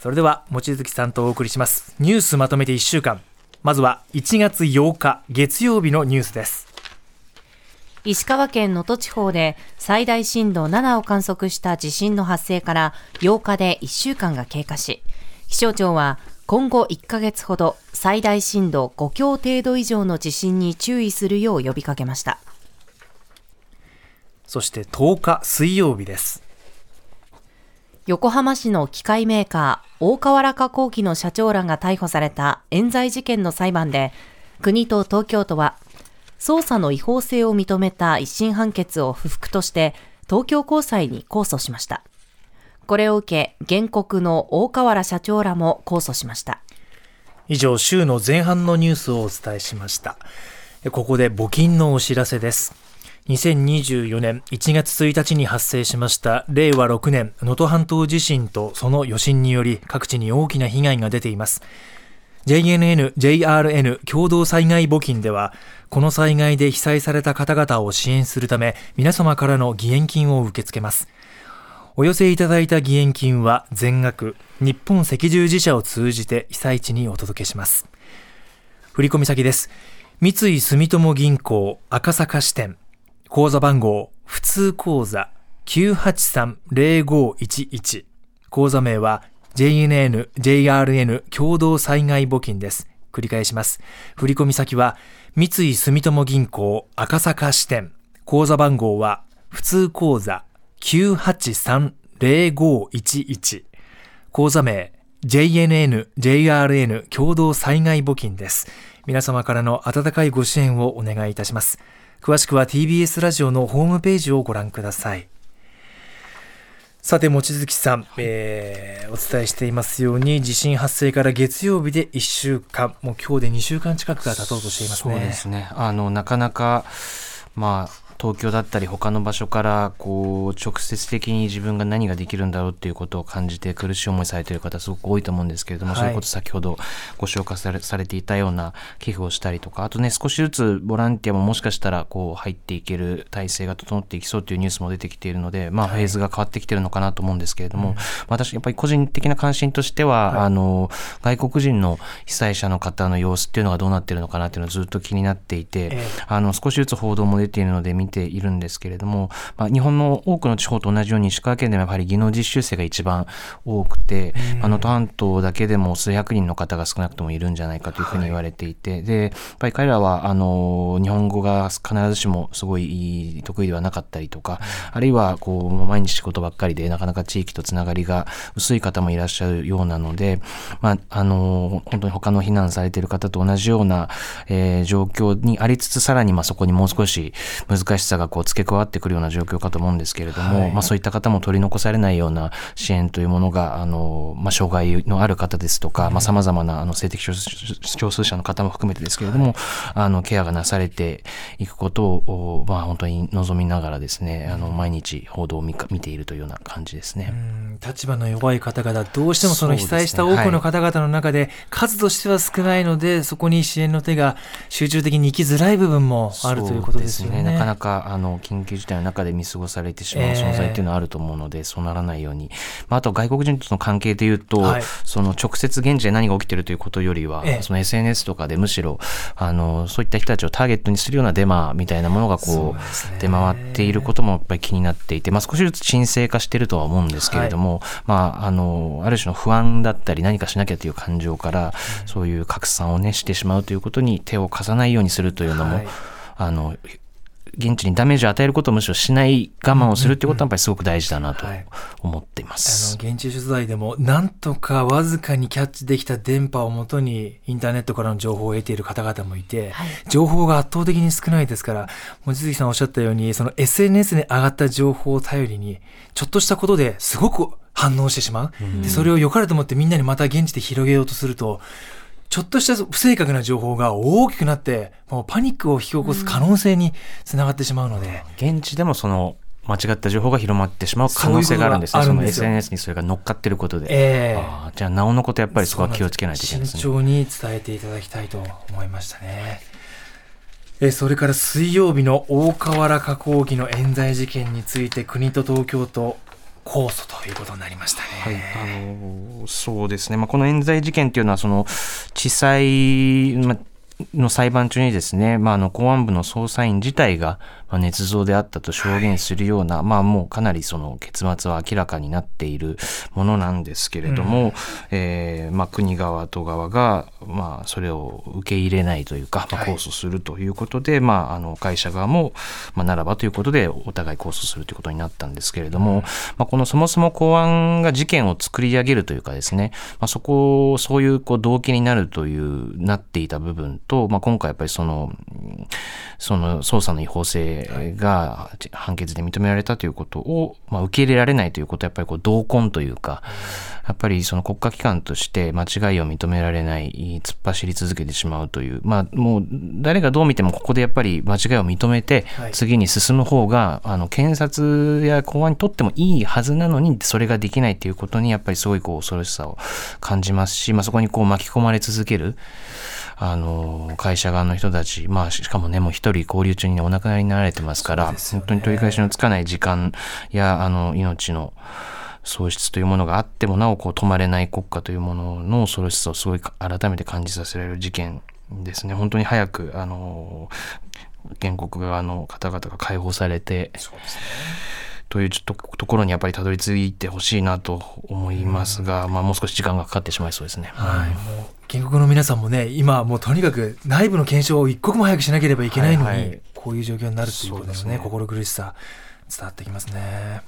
それでは望月さんとお送りします。ニュースまとめて1週間。まずは1月8日月曜日のニュースです。石川県能登地方で最大震度7を観測した地震の発生から8日で1週間が経過し気象庁は今後1ヶ月ほど最大震度5強程度以上の地震に注意するよう呼びかけました。そして10日水曜日です横浜市の機械メーカー大川原化工機の社長らが逮捕された冤罪事件の裁判で国と東京都は捜査の違法性を認めた一審判決を不服として東京高裁に控訴しました。これを受け原告の大河原社長らも控訴しました。以上週の前半のニュースをお伝えしました。ここで募金のお知らせです。2024年1月1日に発生しました令和6年能登半島地震とその余震により各地に大きな被害が出ています。JNN、JRN 共同災害募金ではこの災害で被災された方々を支援するため皆様からの義援金を受け付けます。お寄せいただいた義援金は全額日本赤十字社を通じて被災地にお届けします。振込先です。三井住友銀行赤坂支店。口座番号、普通口座983-0511。口座名は JNN、JRN 共同災害募金です。繰り返します。振込先は三井住友銀行赤坂支店。口座番号は普通口座983-0511。口座名 JNN、JRN 共同災害募金です。皆様からの温かいご支援をお願いいたします。詳しくは TBS ラジオのホームページをご覧ください。さて、望月さん、えー、お伝えしていますように、地震発生から月曜日で1週間、もう今日で2週間近くが経とうとしていますね。そうですね。あの、なかなか、まあ、東京だったり他の場所からこう直接的に自分が何ができるんだろうっていうことを感じて苦しい思いされている方すごく多いと思うんですけれども、はい、そういうこと先ほどご紹介されされていたような寄付をしたりとかあとね少しずつボランティアももしかしたらこう入っていける体制が整っていきそうというニュースも出てきているので、まあ、フェーズが変わってきてるのかなと思うんですけれども、はい、私やっぱり個人的な関心としては、はい、あの外国人の被災者の方の様子っていうのがどうなってるのかなっていうのはずっと気になっていて、えー、あの少しずつ報道も出ているので見ているんですけれども、まあ、日本の多くの地方と同じように石川県でもやはり技能実習生が一番多くて、能登半島だけでも数百人の方が少なくともいるんじゃないかというふうに言われていて、はい、でやっぱり彼らはあの日本語が必ずしもすごい得意ではなかったりとか、あるいはこう毎日仕事ばっかりでなかなか地域とつながりが薄い方もいらっしゃるようなので、まあ、あの本当に他の避難されている方と同じような、えー、状況にありつつさらにまあそこにもう少し難しさがこう付け加わってくるような状況かと思うんですけれども、はい、まあ、そういった方も取り残されないような支援というものがあの、まあ、障害のある方ですとかさまざ、まなあの性的少数者の方も含めてですけれども、はい、あのケアがなされていくことを、まあ、本当に望みながらですねあの毎日報道を見見ているというような感じですね。立場の弱い方々どうしてもその被災した多くの方々の中で数としては少ないので、そこに支援の手が集中的に行きづらい部分もあるということですよね。ね。なかなかあの緊急事態の中で見過ごされてしまう存在っていうのはあると思うので、えー、そうならないように、まあ、あと外国人との関係でいうと、はい、その直接現地で何が起きてるということよりは、えー、その SNS とかでむしろあのそういった人たちをターゲットにするようなデマみたいなものがこう出回っていることもやっぱり気になっていて、まあ、少しずつ沈静化しているとは思うんですけれども、はい、まあ、あのある種の不安だったり何かしなきゃという感情から、そういう拡散をねしてしまうということに手を貸さないようにするというのも、はい、あの現地にダメージを与えることをむしろしない我慢をするってことはやっぱりすごく大事だなと思っています、あの現地取材でもなんとかわずかにキャッチできた電波をもとにインターネットからの情報を得ている方々もいて、はい、情報が圧倒的に少ないですから望月さんおっしゃったようにその SNS に上がった情報を頼りにちょっとしたことですごく反応してしまう、うん、でそれを良かれと思ってみんなにまた現地で広げようとするとちょっとした不正確な情報が大きくなって、もうパニックを引き起こす可能性につながってしまうので。うん、現地でもその間違った情報が広まってしまう可能性があるんですね。その SNS にそれが乗っかってることで。えー、じゃあ、なおのことやっぱりそこは気をつけないといけないですね。慎重に伝えていただきたいと思いましたね。えそれから水曜日の大河原加工機の冤罪事件について国と東京都控訴ということになりましたね。はい、あのそうですね、まあ、この冤罪事件というのはその地裁、まあの裁判中にですね、まあ、あの公安部の捜査員自体が、まあ、捏造であったと証言するような、はい、まあもうかなりその結末は明らかになっているものなんですけれども、うん、えー、まあ、国側と側が、まあ、それを受け入れないというか、まあ、控訴するということで、はい、まあ、あの会社側も、まあ、ならばということでお互い控訴するということになったんですけれども、うん、まあ、このそもそも公安が事件を作り上げるというかですね、まあ、そこそういうこう動機になるというなっていた部分と、まあ、今回やっぱりその、その捜査の違法性が判決で認められたということを、まあ、受け入れられないということはやっぱりこう同根というか、やっぱりその国家機関として間違いを認められない、突っ走り続けてしまうという、まあもう誰がどう見てもここでやっぱり間違いを認めて次に進む方が、あの検察や公安にとってもいいはずなのにそれができないということにやっぱりすごいこう恐ろしさを感じますし、まあそこにこう巻き込まれ続ける。あの、会社側の人たち、まあ、しかもね、もう一人交流中にお亡くなりになられてますから、ね、本当に取り返しのつかない時間や、あの、命の喪失というものがあってもなお、こう、止まれない国家というものの恐ろしさをすごい改めて感じさせられる事件ですね。本当に早く、あの、原告側の方々が解放されて。というちょっとところにやっぱりたどり着いてほしいなと思いますが、うん、まあ、もう少し時間がかかってしまいそうですね。はい、原告の皆さんもね、今もうとにかく内部の検証を一刻も早くしなければいけないのに、はいはい、こういう状況になるということですね、すね心苦しさ伝わってきますね。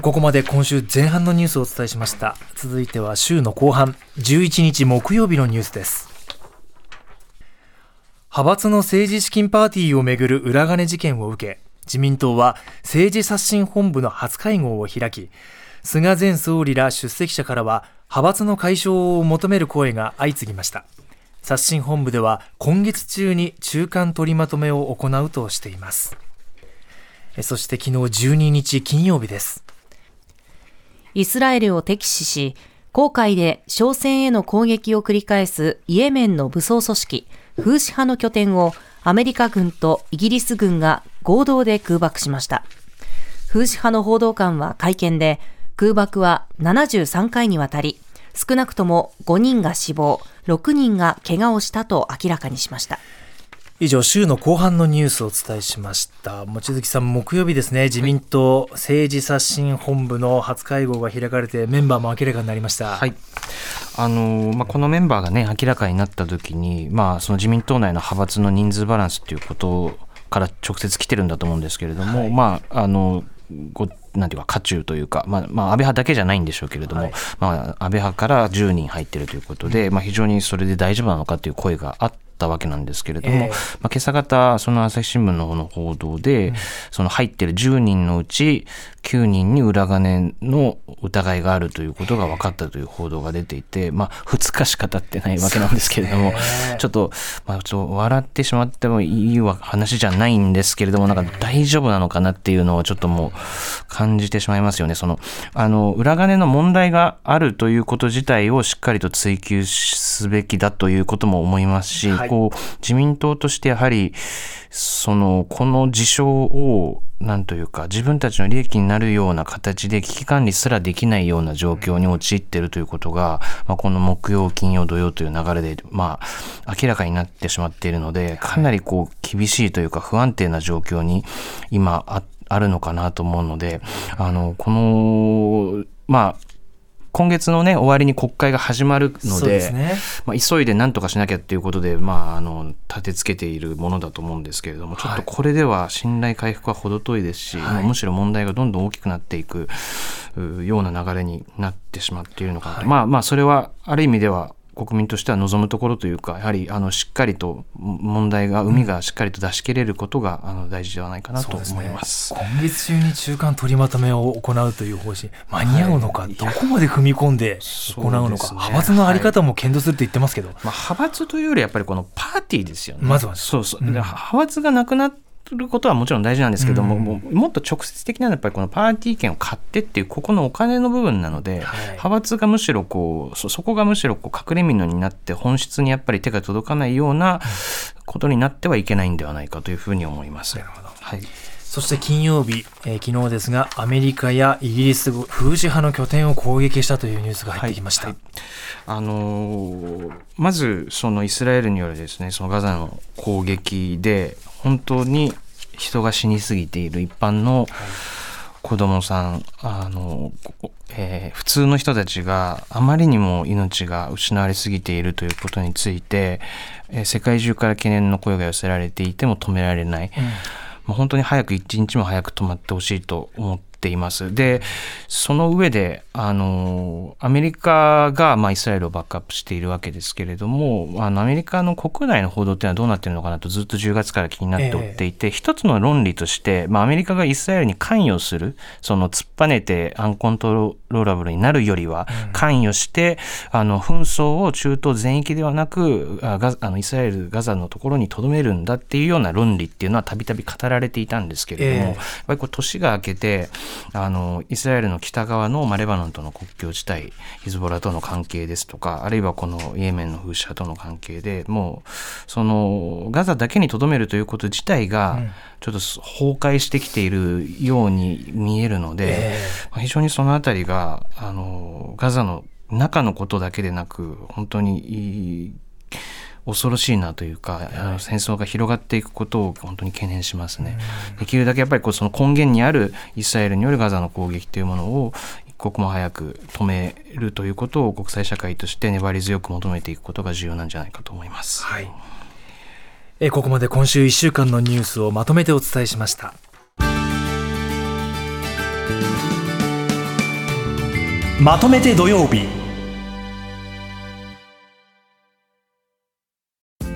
ここまで今週前半のニュースをお伝えしました。続いては週の後半、11日木曜日のニュースです。派閥の政治資金パーティーをめぐる裏金事件を受け、自民党は政治刷新本部の初会合を開き、菅前総理ら出席者からは派閥の解消を求める声が相次ぎました。刷新本部では今月中に中間取りまとめを行うとしています。そして昨日12日金曜日です。イスラエルを敵視し航海で商船への攻撃を繰り返すイエメンの武装組織フーシ派の拠点をアメリカ軍とイギリス軍が合同で空爆しました。フーシ派の報道官は会見で空爆は73回にわたり、少なくとも5人が死亡、6人が怪我をしたと明らかにしました。以上、週の後半のニュースをお伝えしました。望月さん、木曜日ですね、自民党政治刷新本部の初会合が開かれて、メンバーも明らかになりました。はい。あのまあ、このメンバーがね、明らかになったときに、まあ、その自民党内の派閥の人数バランスということから直接来てるんだと思うんですけれども、はい、まあ、あの、ごなんていうか、渦中というか、まあ、まあ、安倍派だけじゃないんでしょうけれども、はい、まあ、安倍派から10人入ってるということで、まあ、非常にそれで大丈夫なのかという声があったわけなんですけれども、えー、まあ、今朝方、その朝日新聞の方の報道で、うん、その入ってる10人のうち9人に裏金の疑いがあるということが分かったという報道が出ていて、まあ、2日しか経ってないわけなんですけれども、ちょっと、まあ、ちょっと笑ってしまってもいい話じゃないんですけれども、なんか大丈夫なのかなっていうのをちょっともう感じてしまいますよね。その、あの、裏金の問題があるということ自体をしっかりと追求すべきだということも思いますし、はいこう自民党としてやはりそのこの事象を何というか自分たちの利益になるような形で危機管理すらできないような状況に陥っているということが、まあ、この木曜金曜土曜という流れで、まあ、明らかになってしまっているのでかなりこう厳しいというか不安定な状況に今ああるのかなと思うのであのこのまあ今月のね終わりに国会が始まるので、ね、まあ、急いで何とかしなきゃっていうことで、まあ、あの立てつけているものだと思うんですけれども、ちょっとこれでは信頼回復は程遠いですし、はい、むしろ問題がどんどん大きくなっていくような流れになってしまっているのかなと、はい、まあまあそれはある意味では国民としては望むところというかやはりあのしっかりと問題が海がしっかりと出し切れることが、あの大事ではないかなと思います、ね、今月中に中間取りまとめを行うという方針間に合うのか、はい、どこまで踏み込んで行うのか、ね、派閥のあり方も検討すると言ってますけど、はい、まあ、派閥というよりやっぱりこのパーティーですよね。まずは、そうそう、うん、派閥がなくなってることはもちろん大事なんですけども、うん、ももっと直接的なのはやっぱりこのパーティー券を買ってっていうここのお金の部分なので、はい、派閥がむしろこうそこがむしろこう隠れ蓑になって本質にやっぱり手が届かないようなことになってはいけないんではないかというふうに思います。はい。そして金曜日、えー昨日ですが、アメリカやイギリス、風刺派の拠点を攻撃したというニュースが入ってきました。はい。あのーまずそのイスラエルによるですねそのガザの攻撃で本当に人が死にすぎている一般の子供さん、あのこえー普通の人たちがあまりにも命が失われすぎているということについて、えー世界中から懸念の声が寄せられていても止められない。もう本当に早く一日も早く止まってほしいと思っています。で、その上で、あの、アメリカが、まあ、イスラエルをバックアップしているわけですけれども、あの、アメリカの国内の報道っていうのはどうなってるのかなとずっと10月から気になっておっていて、一つの論理として、まあ、アメリカがイスラエルに関与する、その突っぱねてアンコントローラブルになるよりは、関与して、あの、紛争を中東全域ではなく、あガザあのイスラエル、ガザのところに留めるんだっていうような論理っていうのはたびたび語られていたんですけれども、ええ。やっぱりこう年が明けてあのイスラエルの北側の、まあ、レバノンとの国境地帯ヒズボラとの関係ですとかあるいはこのイエメンの風刺派との関係でもうそのガザだけにとどめるということ自体がうん。ちょっと崩壊してきているように見えるので、え。まあ非常にそのあたりがあのガザの中のことだけでなく本当にいい恐ろしいなというか、あの戦争が広がっていくことを本当に懸念しますね。できるだけやっぱりこうその根源にあるイスラエルによるガザの攻撃というものを一刻も早く止めるということを国際社会として粘り強く求めていくことが重要なんじゃないかと思います。はい。えーここまで今週1週間のニュースをまとめてお伝えしました。まとめて土曜日。